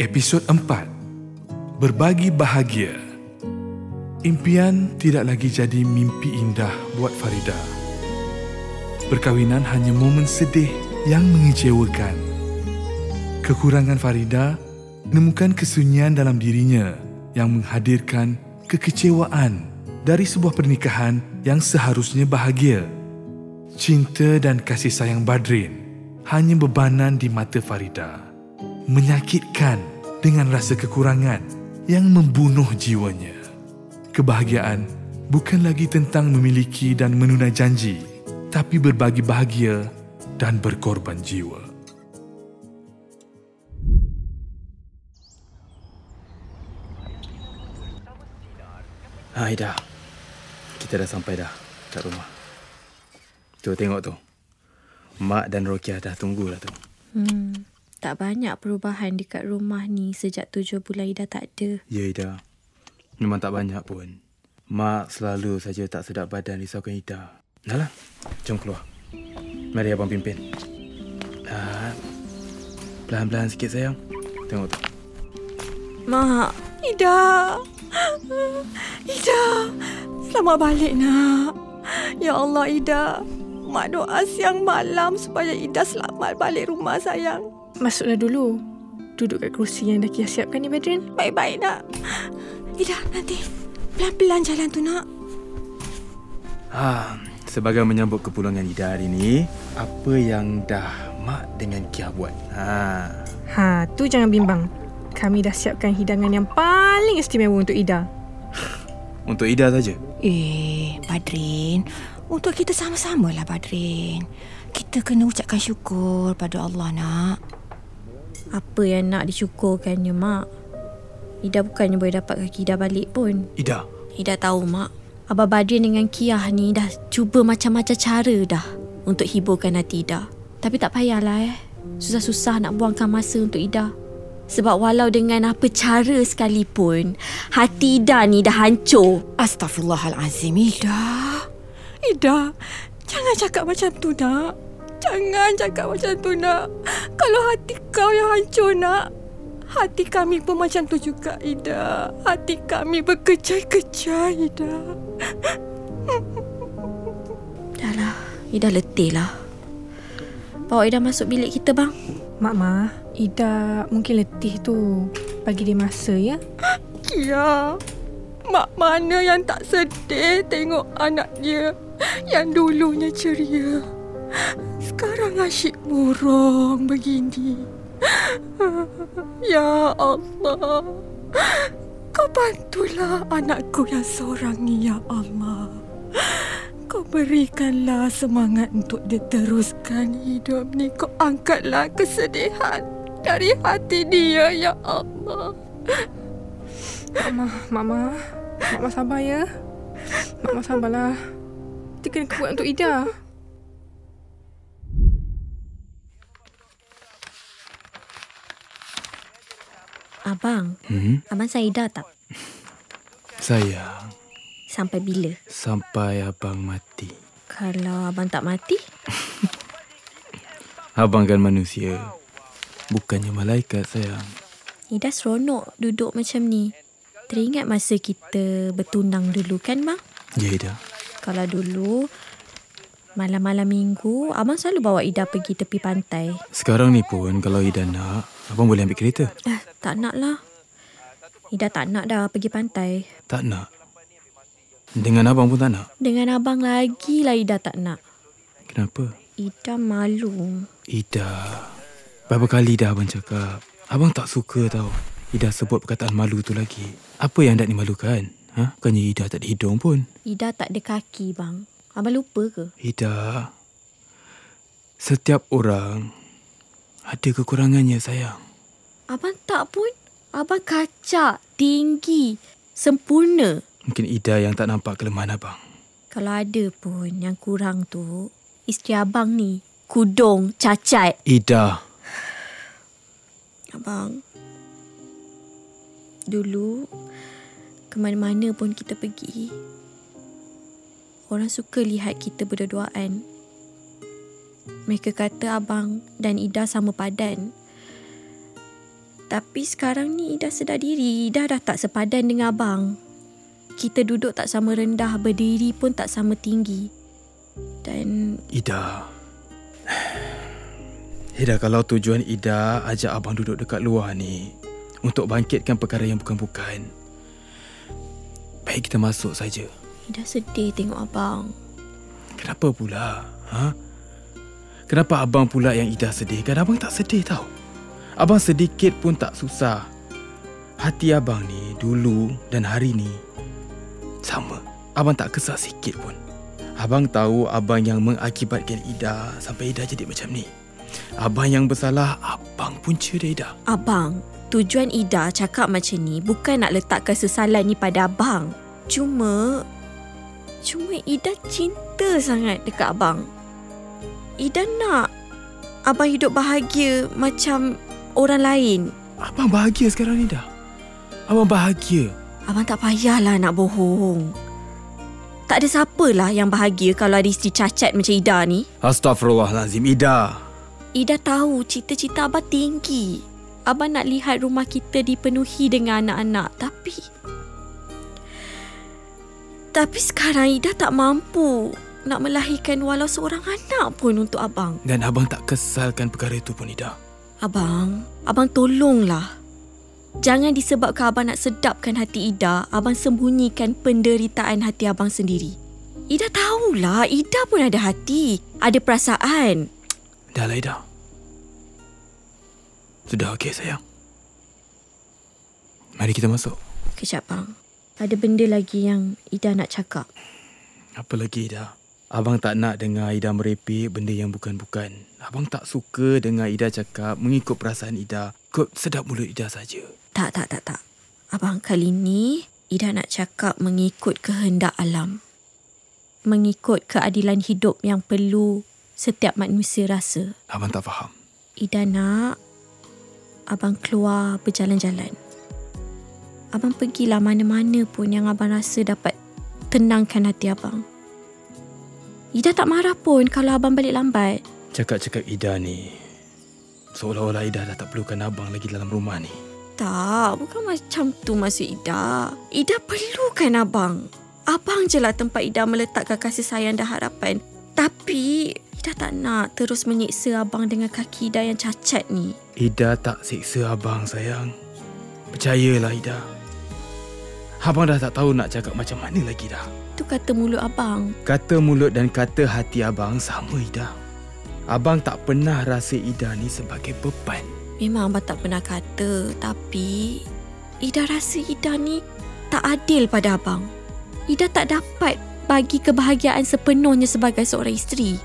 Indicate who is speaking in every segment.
Speaker 1: Episod 4 Berbagi bahagia Impian tidak lagi jadi mimpi indah buat Farida. Perkahwinan hanya momen sedih yang mengecewakan. Kekurangan Farida menemukan kesunyian dalam dirinya yang menghadirkan kekecewaan dari sebuah pernikahan yang seharusnya bahagia. Cinta dan kasih sayang Badrin hanya bebanan di mata Farida. Menyakitkan dengan rasa kekurangan yang membunuh jiwanya. Kebahagiaan bukan lagi tentang memiliki dan menunai janji, tapi berbagi bahagia dan berkorban jiwa.
Speaker 2: Hai dah. Kita dah sampai dah kat rumah. Tu tengok tu. Mak dan Rokiah dah tunggu dah tu.
Speaker 3: Hmm, tak banyak perubahan dekat rumah ni sejak tujuh bulan Ida tak ada.
Speaker 2: Ya Ida. Memang tak banyak pun. Mak selalu saja tak sedap badan risaukan Ida. Dah lah. Jom keluar. Mari abang pimpin. Ah, Pelan-pelan sikit sayang. Tengok tu.
Speaker 4: Mak, Ida. Ida, selamat balik nak. Ya Allah Ida, Mak doa siang malam supaya Ida selamat balik rumah sayang.
Speaker 5: Masuklah dulu. Duduk kat kerusi yang dah Kia siapkan ni, Badrin.
Speaker 4: Baik-baik nak. Ida, nanti pelan-pelan jalan tu nak.
Speaker 2: Ha, sebagai menyambut kepulangan Ida hari ni, apa yang dah Mak dengan Kia buat? Ha.
Speaker 5: Ha, tu jangan bimbang. Kami dah siapkan hidangan yang paling istimewa untuk Ida.
Speaker 2: Untuk Ida saja.
Speaker 4: Eh, Badrin. Untuk kita sama-sama lah, Badrin. Kita kena ucapkan syukur pada Allah, nak.
Speaker 3: Apa yang nak disyukurkannya, Mak? Ida bukannya boleh dapat kaki Ida balik pun.
Speaker 2: Ida.
Speaker 3: Ida tahu, Mak. Abah Badrin dengan Kiah ni dah cuba macam-macam cara dah untuk hiburkan hati Ida. Tapi tak payahlah eh. Susah-susah nak buangkan masa untuk Ida. Sebab walau dengan apa cara sekalipun, hati Ida ni dah hancur.
Speaker 4: Astaghfirullahalazim, Ida. Ida, jangan cakap macam tu, nak. Jangan cakap macam tu, nak. Kalau hati kau yang hancur, nak. Hati kami pun macam tu juga, Ida. Hati kami berkecai-kecai, Ida.
Speaker 3: Dah lah, Ida letih lah. Bawa Ida masuk bilik kita, bang.
Speaker 5: Mak Ma, Ida mungkin letih tu. Bagi dia masa ya.
Speaker 4: Kia, mak mana yang tak sedih tengok anak dia yang dulunya ceria. Asyik murung begini. Ya Allah. Kau bantulah anakku yang seorang ni, Ya Allah. Kau berikanlah semangat untuk dia teruskan hidup ni. Kau angkatlah kesedihan dari hati dia, Ya Allah.
Speaker 5: Mama, Mama. Mama sabar ya. Mama sabarlah. Kita kena kuat untuk Ida.
Speaker 3: Abang,
Speaker 2: Hmm?
Speaker 3: Abang saya tak?
Speaker 2: Sayang,
Speaker 3: Sampai bila?
Speaker 2: sampai abang mati.
Speaker 3: Kalau abang tak mati?
Speaker 2: Abang kan manusia. Bukannya malaikat, sayang.
Speaker 3: Ida seronok duduk macam ni. Teringat masa kita bertunang dulu kan, bang?
Speaker 2: Ya, Ida.
Speaker 3: Kalau dulu, malam-malam minggu, abang selalu bawa Ida pergi tepi pantai.
Speaker 2: Sekarang ni pun kalau Ida nak, abang boleh ambil kereta.
Speaker 3: Eh, tak nak lah. Ida tak nak dah pergi pantai.
Speaker 2: Tak nak. Dengan abang pun tak nak.
Speaker 3: Dengan abang lagi lah Ida tak nak.
Speaker 2: Kenapa?
Speaker 3: Ida malu.
Speaker 2: Ida. Berapa kali dah abang cakap. Abang tak suka tau. Ida sebut perkataan malu tu lagi. Apa yang nak dimalukan? Ha? Bukannya Ida tak ada hidung pun.
Speaker 3: Ida tak ada kaki, bang. Abang lupa ke?
Speaker 2: Ida. Setiap orang ada kekurangannya sayang.
Speaker 3: Abang tak pun. Abang kacak, tinggi, sempurna.
Speaker 2: Mungkin Ida yang tak nampak kelemahan abang.
Speaker 3: Kalau ada pun yang kurang tu, isteri abang ni, kudung, cacat.
Speaker 2: Ida.
Speaker 3: Abang, dulu, ke mana-mana pun kita pergi, orang suka lihat kita berduaan. Mereka kata abang dan Ida sama padan. Tapi sekarang ni Ida sedar diri. Ida dah tak sepadan dengan abang. Kita duduk tak sama rendah, berdiri pun tak sama tinggi. Dan
Speaker 2: Ida. Ida, kalau tujuan Ida ajak abang duduk dekat luar ni untuk bangkitkan perkara yang bukan-bukan, baik kita masuk saja.
Speaker 3: Ida sedih tengok abang.
Speaker 2: Kenapa pula? Ha? Kenapa abang pula yang Ida sedih? Kan abang tak sedih tau. Abang sedikit pun tak susah. Hati abang ni dulu dan hari ni sama. Abang tak kesal sikit pun. Abang tahu abang yang mengakibatkan Ida sampai Ida jadi macam ni. Abang yang bersalah, abang punca dia Ida.
Speaker 3: Abang, tujuan Ida cakap macam ni bukan nak letak kesesalan ni pada abang. Cuma cuma Ida cinta sangat dekat abang. Ida nak abang hidup bahagia macam orang lain.
Speaker 2: Abang bahagia sekarang ni dah. Abang bahagia.
Speaker 3: Abang tak payahlah nak bohong. Tak ada siapalah yang bahagia kalau ada isteri cacat macam Ida ni.
Speaker 2: Astaghfirullahalazim Ida.
Speaker 3: Ida tahu cita-cita abang tinggi. Abang nak lihat rumah kita dipenuhi dengan anak-anak. Tapi... Tapi sekarang Ida tak mampu nak melahirkan walau seorang anak pun untuk abang.
Speaker 2: Dan abang tak kesalkan perkara itu pun Ida.
Speaker 3: Abang, abang tolonglah. Jangan disebabkan abang nak sedapkan hati Ida, abang sembunyikan penderitaan hati abang sendiri. Ida tahulah, Ida pun ada hati, ada perasaan.
Speaker 2: Dah lah Ida. Sudah okey sayang. Mari kita masuk.
Speaker 3: Kejap bang, ada benda lagi yang Ida nak cakap.
Speaker 2: Apa lagi Ida? Abang tak nak dengar Ida merepek benda yang bukan-bukan. Abang tak suka dengar Ida cakap mengikut perasaan Ida. Kut sedap mulut Ida saja.
Speaker 3: Tak, tak, tak, tak. Abang kali ni, Ida nak cakap mengikut kehendak alam. Mengikut keadilan hidup yang perlu setiap manusia rasa.
Speaker 2: Abang tak faham.
Speaker 3: Ida nak abang keluar berjalan-jalan. Abang pergilah mana-mana pun yang abang rasa dapat tenangkan hati abang. Ida tak marah pun kalau abang balik lambat.
Speaker 2: Cakap-cakap Ida ni, seolah-olah Ida dah tak perlukan abang lagi dalam rumah ni.
Speaker 3: Tak, bukan macam tu maksud Ida. Ida perlukan abang. Abang je lah tempat Ida meletakkan kasih sayang dan harapan. Tapi, Ida tak nak terus menyiksa abang dengan kaki Ida yang cacat ni.
Speaker 2: Ida tak siksa abang sayang. Percayalah Ida. Abang dah tak tahu nak cakap macam mana lagi dah.
Speaker 3: Itu kata mulut abang.
Speaker 2: Kata mulut dan kata hati abang sama Ida. Abang tak pernah rasa Ida ni sebagai beban.
Speaker 3: Memang abang tak pernah kata. Tapi, Ida rasa Ida ni tak adil pada abang. Ida tak dapat bagi kebahagiaan sepenuhnya sebagai seorang isteri.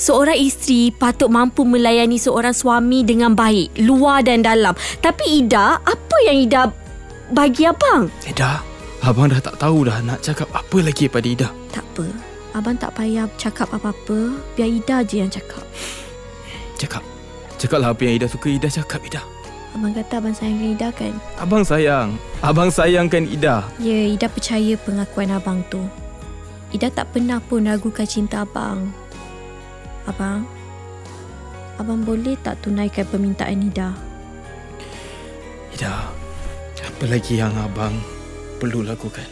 Speaker 3: Seorang isteri patut mampu melayani seorang suami dengan baik, luar dan dalam. Tapi Ida, apa yang Ida bagi abang?
Speaker 2: Ida, abang dah tak tahu dah nak cakap apa lagi pada Ida.
Speaker 3: Tak apa. Abang tak payah cakap apa-apa. Biar Ida je yang cakap.
Speaker 2: Cakap. Cakaplah apa yang Ida suka Ida cakap Ida.
Speaker 3: Abang kata abang sayangkan Ida kan?
Speaker 2: Abang sayang. Abang sayangkan Ida.
Speaker 3: Ya, Ida percaya pengakuan abang tu. Ida tak pernah pun ragukan cinta abang. Abang, abang boleh tak tunaikan permintaan Ida?
Speaker 2: Ida, apa lagi yang abang perlu lakukan?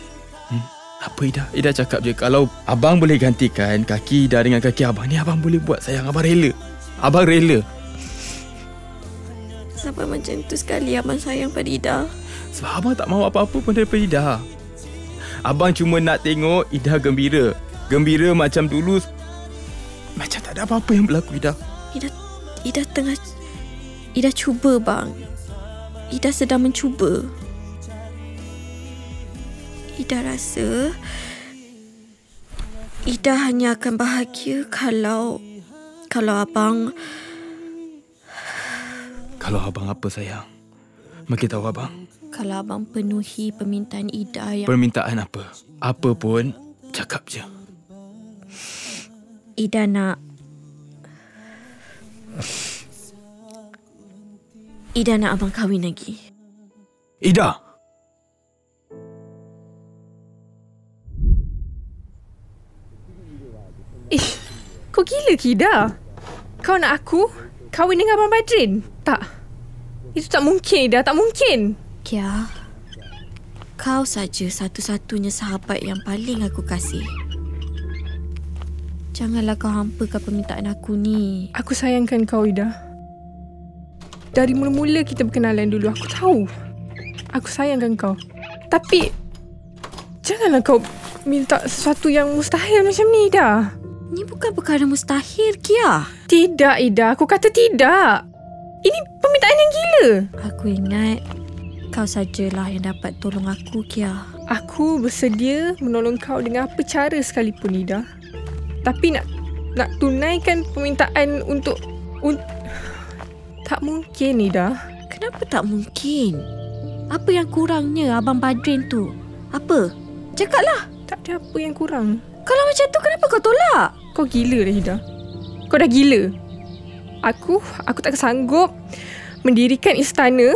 Speaker 2: Hmm? Apa Ida? Ida cakap je kalau abang boleh gantikan kaki Ida dengan kaki abang ni abang boleh buat sayang. Abang rela. Abang rela.
Speaker 3: Sampai macam tu sekali abang sayang pada Ida.
Speaker 2: Sebab abang tak mahu apa-apa pun daripada Ida. Abang cuma nak tengok Ida gembira. Gembira macam dulu. Macam tak ada apa-apa yang berlaku Ida.
Speaker 3: Ida, Ida tengah... Ida cuba bang. Ida sedang mencuba. Ida rasa... Ida hanya akan bahagia kalau... Kalau abang...
Speaker 2: Kalau abang apa sayang? Bagi tahu abang.
Speaker 3: Kalau abang penuhi permintaan Ida yang...
Speaker 2: Permintaan apa? Apa pun, cakap je.
Speaker 3: Ida nak... Ida nak abang kahwin lagi.
Speaker 2: Ida!
Speaker 5: Kau gila ke Ida? Kau nak aku kahwin dengan Abang Badrin? Tak. Itu tak mungkin Ida Tak mungkin
Speaker 3: Kia, kau saja satu-satunya sahabat yang paling aku kasih. Janganlah kau hampakan permintaan aku ni.
Speaker 5: Aku sayangkan kau Ida Dari mula-mula kita berkenalan dulu Aku tahu Aku sayangkan kau Tapi Janganlah kau Minta sesuatu yang mustahil macam ni Ida
Speaker 3: Ni bukan perkara mustahil, Kia.
Speaker 5: Tidak Ida Aku kata tidak Ini permintaan yang gila
Speaker 3: Aku ingat kau sajalah yang dapat tolong aku, Kia.
Speaker 5: Aku bersedia menolong kau dengan apa cara sekalipun Ida Tapi nak Nak tunaikan permintaan untuk un, Tak mungkin Ida
Speaker 3: Kenapa tak mungkin? Apa yang kurangnya Abang Badrin tu? Apa? Cakaplah.
Speaker 5: Tak ada apa yang kurang
Speaker 3: Kalau macam tu kenapa kau tolak?
Speaker 5: Kau gila dah Ida Kau dah gila Aku Aku tak sanggup Mendirikan istana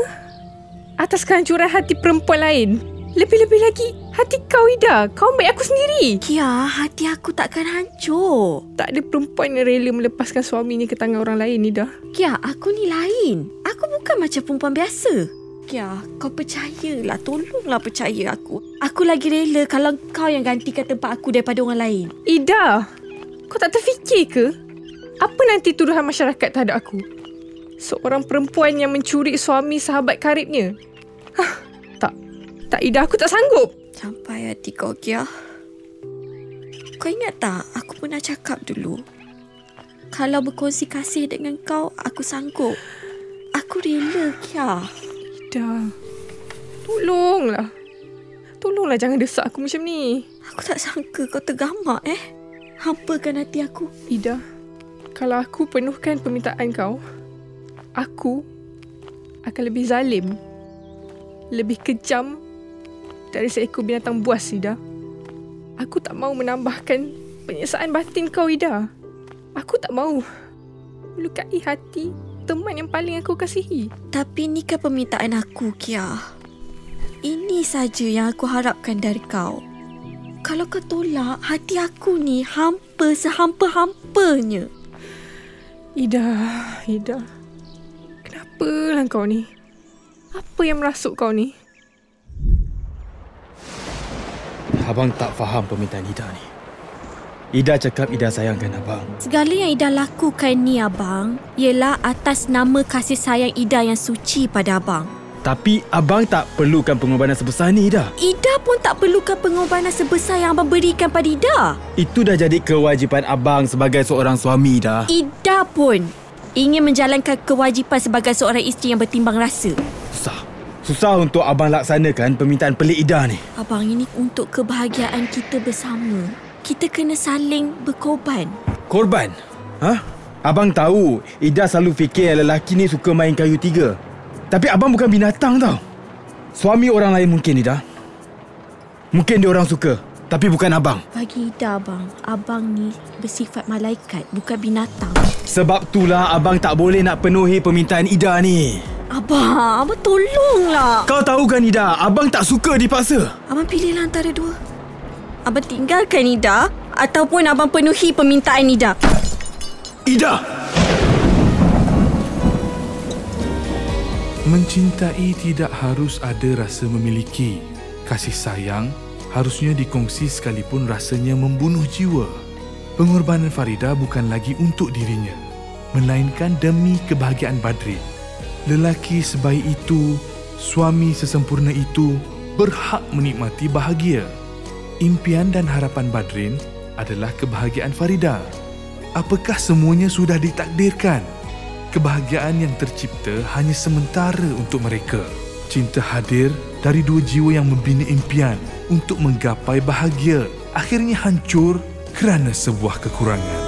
Speaker 5: Atas kehancuran hati perempuan lain Lebih-lebih lagi Hati kau Ida Kau ambil aku sendiri
Speaker 3: Kia, hati aku takkan hancur.
Speaker 5: Tak ada perempuan yang rela melepaskan suaminya ke tangan orang lain Ida
Speaker 3: Kia, aku ni lain. Aku bukan macam perempuan biasa. Kia, kau percayalah. Tolonglah percaya aku. Aku lagi rela kalau kau yang gantikan tempat aku daripada orang lain.
Speaker 5: Ida Kau tak terfikir ke Apa nanti tuduhan masyarakat terhadap aku Seorang perempuan yang mencuri suami sahabat karibnya Hah, Tak Tak Ida aku tak sanggup
Speaker 3: Sampai hati kau, Kia. Kau ingat tak aku pernah cakap dulu? Kalau berkongsi kasih dengan kau, aku sanggup. Aku rela, Kia.
Speaker 5: Ida Tolonglah Tolonglah jangan desak aku macam ni
Speaker 3: Aku tak sangka kau tergamak eh. Hampakan hati aku.
Speaker 5: Ida Kalau aku penuhkan permintaan kau Aku Akan lebih zalim Lebih kejam Dari seekor binatang buas Ida Aku tak mau menambahkan Penyesalan batin kau Ida Aku tak mau Melukai hati Teman yang paling aku kasihi
Speaker 3: Tapi ni kan permintaan aku, Kia. Ini saja yang aku harapkan dari kau. Kalau kau tolak, hati aku ni hampa sehampa-hampanya.
Speaker 5: Ida Ida Kenapa lah kau ni Apa yang merasuk kau ni
Speaker 2: Abang tak faham permintaan Ida ni. Ida cakap Ida sayangkan abang.
Speaker 3: Segala yang Ida lakukan ni, Abang, ialah atas nama kasih sayang Ida yang suci pada Abang.
Speaker 2: Tapi abang tak perlukan pengorbanan sebesar ni Ida.
Speaker 3: Ida pun tak perlukan pengorbanan sebesar yang Abang berikan pada Ida.
Speaker 2: Itu dah jadi kewajipan abang sebagai seorang suami dah.
Speaker 3: Ida pun ingin menjalankan kewajipan sebagai seorang isteri yang bertimbang rasa.
Speaker 2: Susah. Susah untuk abang laksanakan permintaan pelik Ida ni.
Speaker 3: Abang ini untuk kebahagiaan kita bersama. Kita kena saling berkorban.
Speaker 2: Korban? Ha? Abang tahu Ida selalu fikir lelaki ni suka main kayu tiga. Tapi abang bukan binatang tau. Suami orang lain mungkin Ida. Mungkin dia orang suka. Tapi bukan abang.
Speaker 3: Bagi Ida, Abang, Abang ni bersifat malaikat, bukan binatang.
Speaker 2: Sebab itulah abang tak boleh nak penuhi permintaan Ida ni.
Speaker 3: Abang, Abang tolonglah.
Speaker 2: Kau tahu kan Ida, abang tak suka dipaksa.
Speaker 3: Abang pilihlah antara dua. Abang tinggalkan Ida ataupun Abang penuhi permintaan Ida.
Speaker 2: Ida!
Speaker 1: Mencintai tidak harus ada rasa memiliki. Kasih sayang harusnya dikongsi sekalipun rasanya membunuh jiwa. Pengorbanan Farida bukan lagi untuk dirinya, melainkan demi kebahagiaan Badrin. Lelaki sebaik itu, suami sesempurna itu, berhak menikmati bahagia. Impian dan harapan Badrin adalah kebahagiaan Farida. Apakah semuanya sudah ditakdirkan? Kebahagiaan yang tercipta hanya sementara untuk mereka. Cinta hadir dari dua jiwa yang membina impian untuk menggapai bahagia. Akhirnya hancur kerana sebuah kekurangan.